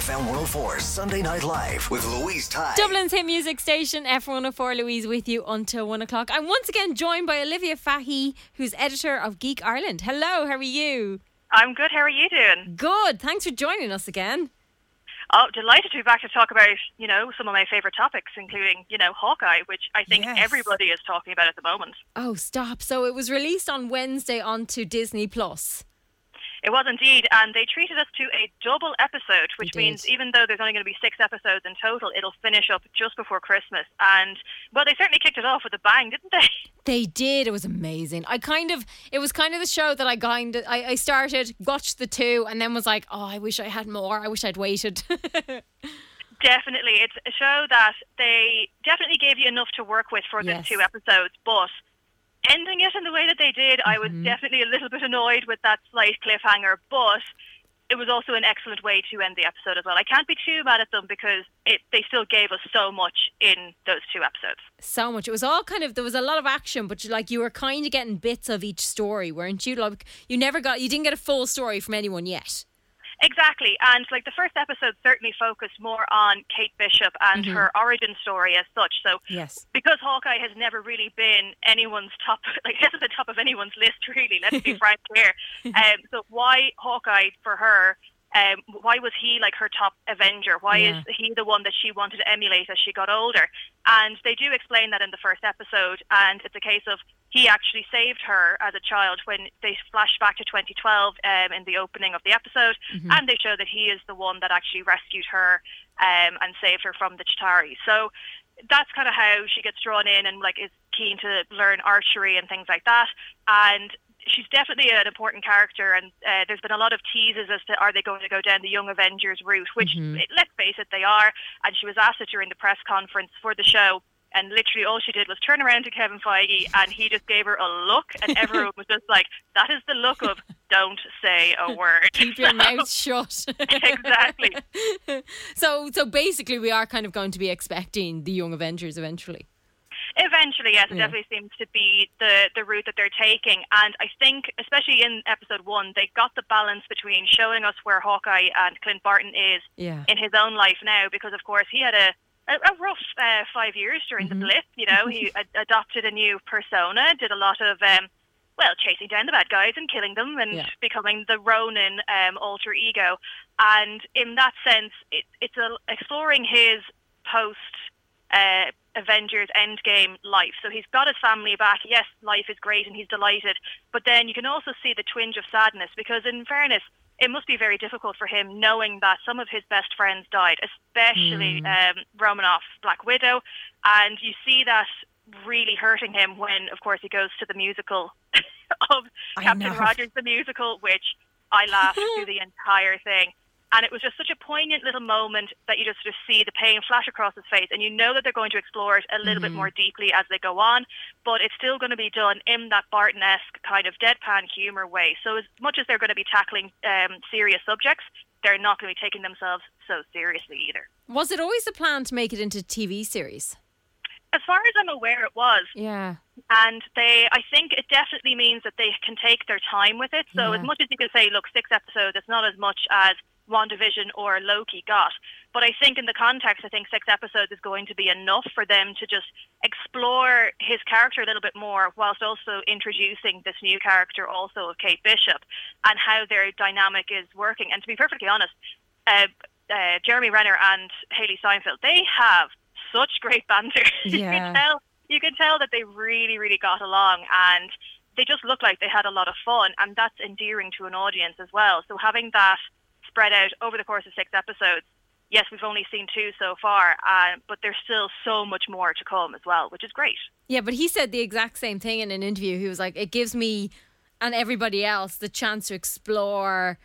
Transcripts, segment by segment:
FM 104 Sunday Night Live with Louise Ty. Dublin's hit music station, F104 Louise, with you until one o'clock. I'm once again joined by Olivia Fahy, who's editor of Geek Ireland. Hello, how are you? I'm good. How are you doing? Good. Thanks for joining us again. Oh, delighted to be back to talk about, you know, some of my favourite topics, including, you know, Hawkeye, which I think Yes. everybody is talking about at the moment. Oh, stop. So it was released on Wednesday onto Disney Plus. It was indeed, and they treated us to a double episode, which means even though there's only going to be six episodes in total, it'll finish up just before Christmas. And, well, they certainly kicked it off with a bang, didn't they? They did. It was amazing. I kind of, it was kind of the show that I kind of, I, I started, watched the two, and then was like, oh, I wish I had more. I wish I'd waited. Definitely. It's a show that they definitely gave you enough to work with for Yes. the two episodes, but ending it in the way that they did, I was mm-hmm. definitely a little bit annoyed with that slight cliffhanger, but it was also an excellent way to end the episode as well. I can't be too mad at them because it they still gave us so much in those two episodes. so much. It was all kind of there was a lot of action, but you, like you were kind of getting bits of each story, weren't you? Like you never got, you didn't get a full story from anyone yet. Exactly, and like the first episode certainly focused more on Kate Bishop and her origin story as such. So Yes. because Hawkeye has never really been anyone's top, like this is the top of anyone's list, really. Let's be frank here. Um, so why Hawkeye for her? Um, why was he like her top Avenger? Why Yeah. is he the one that she wanted to emulate as she got older? And they do explain that in the first episode, and it's a case of he actually saved her as a child when they flash back to 2012 um, in the opening of the episode, and they show that he is the one that actually rescued her um, and saved her from the Chitauri. So that's kind of how she gets drawn in and like is keen to learn archery and things like that. And she's definitely an important character. And uh, there's been a lot of teases as to are they going to go down the Young Avengers route, which eh, let's face it, they are. And she was asked it during the press conference for the show. And literally all she did was turn around to Kevin Feige and he just gave her a look and everyone was just like, that is the look of don't say a word. Keep your mouth shut. exactly. so, so basically, we are kind of going to be expecting the Young Avengers eventually. Eventually, yes, it Yeah. definitely seems to be the the route that they're taking, and I think, especially in episode one, they got the balance between showing us where Hawkeye and Clint Barton is Yeah. in his own life now, because of course he had a a, a rough uh, five years during Mm-hmm. the blip. You know, he ad- adopted a new persona, did a lot of um, well, chasing down the bad guys and killing them, and Yeah. becoming the Ronin um, alter ego. And in that sense, it, it's a, exploring his post uh, Avengers Endgame life. So he's got his family back. Yes, life is great and he's delighted. But then you can also see the twinge of sadness because, in fairness, it must be very difficult for him knowing that some of his best friends died, especially um, Romanoff, Black Widow. And you see that really hurting him when, of course, he goes to the musical of I Captain know. Rogers the musical, which I laughed through the entire thing. And it was just such a poignant little moment that you just sort of see the pain flash across his face, and you know that they're going to explore it a little Mm-hmm. bit more deeply as they go on, but it's still going to be done in that Barton-esque kind of deadpan humor way. So as much as they're going to be tackling um, serious subjects, they're not going to be taking themselves so seriously either. Was it always the plan to make it into a TV series? As far as I'm aware, it was. Yeah. and they I think it definitely means that they can take their time with it. So Yeah. as much as you can say, look, six episodes, it's not as much as WandaVision or Loki got. But I think in the context, I think six episodes is going to be enough for them to just explore his character a little bit more, whilst also introducing this new character also of Kate Bishop and how their dynamic is working. And to be perfectly honest, uh, uh, Jeremy Renner and Hailee Steinfeld, they have such great banter. you Yeah. can tell you can tell that they really, really got along and they just look like they had a lot of fun and that's endearing to an audience as well. So having that spread out over the course of six episodes, yes, we've only seen two so far, uh, but there's still so much more to come as well, which is great. Yeah, but he said the exact same thing in an interview. He was like, it gives me and everybody else the chance to explore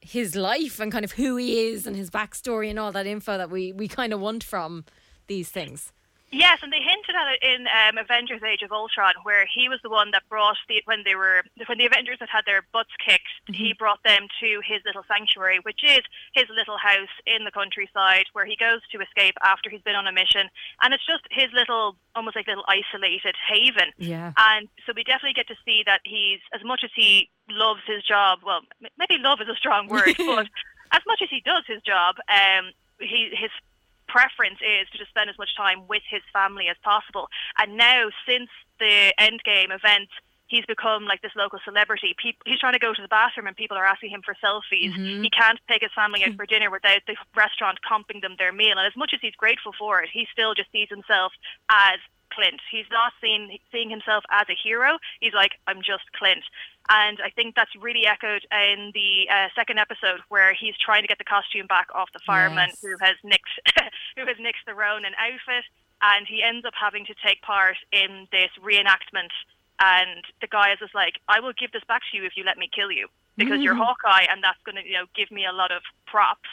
his life and kind of who he is and his backstory and all that info that we, we kind of want from these things. Yes, and they hinted at it in um, Avengers: Age of Ultron, where he was the one that brought the when they were when the Avengers had had their butts kicked, he brought them to his little sanctuary, which is his little house in the countryside, where he goes to escape after he's been on a mission, and it's just his little, almost like little isolated haven. Yeah. And so we definitely get to see that he's as much as he loves his job. Well, maybe love is a strong word, but as much as he does his job, um, he his preference is to just spend as much time with his family as possible. And now, since the Endgame event, he's become like this local celebrity. People, he's trying to go to the bathroom and people are asking him for selfies. Mm-hmm. He can't take his family out for dinner without the restaurant comping them their meal. And as much as he's grateful for it, he still just sees himself as Clint. He's not seen, seeing himself as a hero. He's like, I'm just Clint. And I think that's really echoed in the uh, second episode where he's trying to get the costume back off the fireman Yes. who has nicked who has nicked the Ronin outfit, and he ends up having to take part in this reenactment. And the guy is just like, "I will give this back to you if you let me kill you, because you're Hawkeye, and that's going to you know give me a lot of props."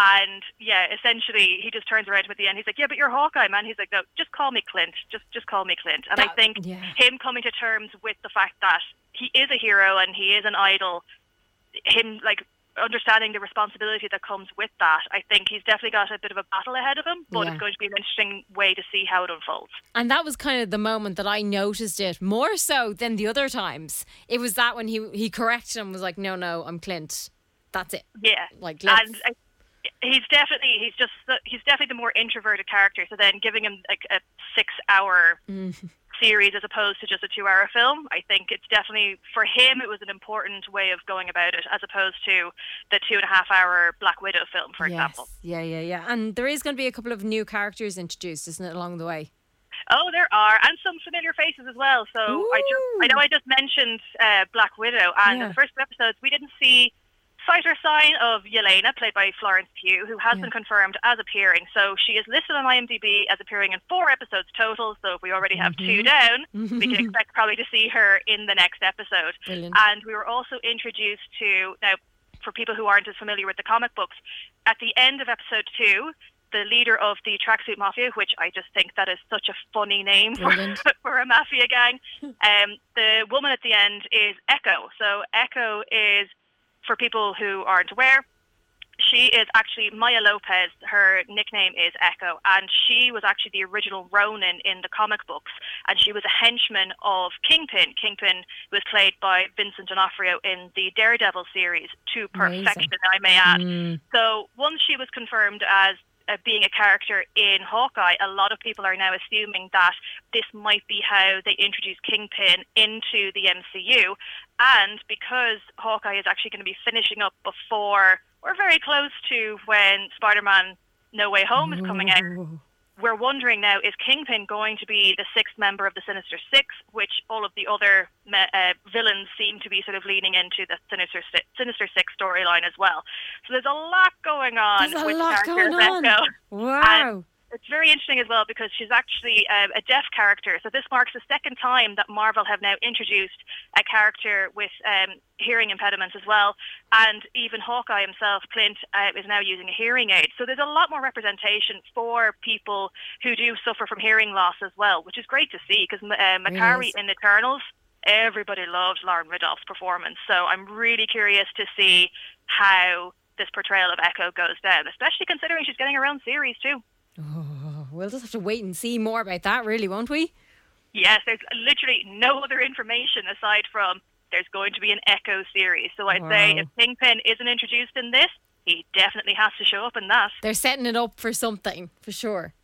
And yeah, essentially, he just turns around to him at the end. He's like, "Yeah, but you're Hawkeye, man." He's like, "No, just call me Clint. Just just call me Clint." And I think yeah. him coming to terms with the fact that he is a hero and he is an idol, him like understanding the responsibility that comes with that, I think he's definitely got a bit of a battle ahead of him. But Yeah. it's going to be an interesting way to see how it unfolds. And that was kind of the moment that I noticed it more so than the other times. It was that when he he corrected and was like, "No, no, I'm Clint. That's it." Yeah, Like, let's- and I, he's definitely he's just the- he's definitely the more introverted character. So then giving him like a six-hour series as opposed to just a two-hour film, I think it's definitely for him it was an important way of going about it, as opposed to the two and a half hour Black Widow film, for example. Yeah, yeah, yeah. And there is going to be a couple of new characters introduced, isn't it, along the way? Oh, there are, and some familiar faces as well. So I just, I know I just mentioned uh, Black Widow, and in the first two episodes we didn't see sight or sign of Yelena, played by Florence Pugh, who has been confirmed as appearing. So she is listed on IMDb as appearing in four episodes total. So if we already have two down, we can expect probably to see her in the next episode. Brilliant. And we were also introduced to now. For people who aren't as familiar with the comic books, at the end of episode two, the leader of the Tracksuit Mafia, which I just think that is such a funny name for, for a mafia gang. Um, the woman at the end is Echo. So Echo is, for people who aren't aware, she is actually Maya Lopez. Her nickname is Echo, and she was actually the original Ronin in the comic books, and she was a henchman of Kingpin. Kingpin was played by Vincent D'Onofrio in the Daredevil series to Amazing. perfection, I may add. Mm. So once she was confirmed as uh, being a character in Hawkeye, a lot of people are now assuming that this might be how they introduce Kingpin into the MCU. And because Hawkeye is actually going to be finishing up before, or very close to when Spider Man No Way Home is coming out, we're wondering now is Kingpin going to be the sixth member of the Sinister Six, which all of the other me- uh, villains seem to be sort of leaning into the Sinister Six, Sinister Six storyline as well. So there's a lot going on There's a with lot going on. Wow. It's very interesting as well because she's actually uh, a deaf character. So this marks the second time that Marvel have now introduced a character with um, hearing impediments as well. And even Hawkeye himself, Clint, uh, is now using a hearing aid. So there's a lot more representation for people who do suffer from hearing loss as well, which is great to see because uh, Makkari is. in Eternals, everybody loved Lauren Ridloff's performance. So I'm really curious to see how this portrayal of Echo goes down, especially considering she's getting her own series too. Oh, we'll just have to wait and see more about that, really, won't we? Yes, there's literally no other information aside from there's going to be an Echo series. So I'd say Wow. if Kingpin isn't introduced in this, he definitely has to show up in that. They're setting it up for something, for sure.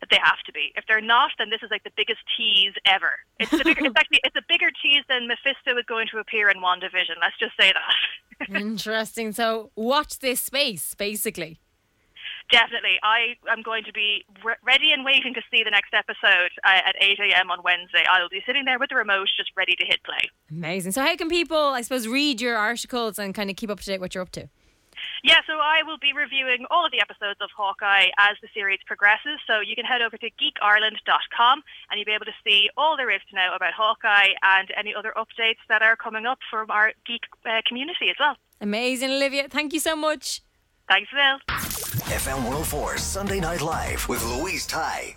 But they have to be. If they're not, then this is like the biggest tease ever. It's, the bigger, it's actually it's a bigger tease than Mephisto is going to appear in WandaVision. Let's just say that. Interesting. So watch this space, basically. Definitely. I am going to be re- ready and waiting to see the next episode uh, at 8 a.m. on Wednesday. I'll be sitting there with the remote just ready to hit play. Amazing. So how can people, I suppose, read your articles and kind of keep up to date what you're up to? Yeah, so I will be reviewing all of the episodes of Hawkeye as the series progresses. So you can head over to geekireland.com and you'll be able to see all there is to know about Hawkeye and any other updates that are coming up from our geek uh, community as well. Amazing, Olivia. Thank you so much. Thanks, Bill. FM 104 Sunday Night Live with Louise Ty.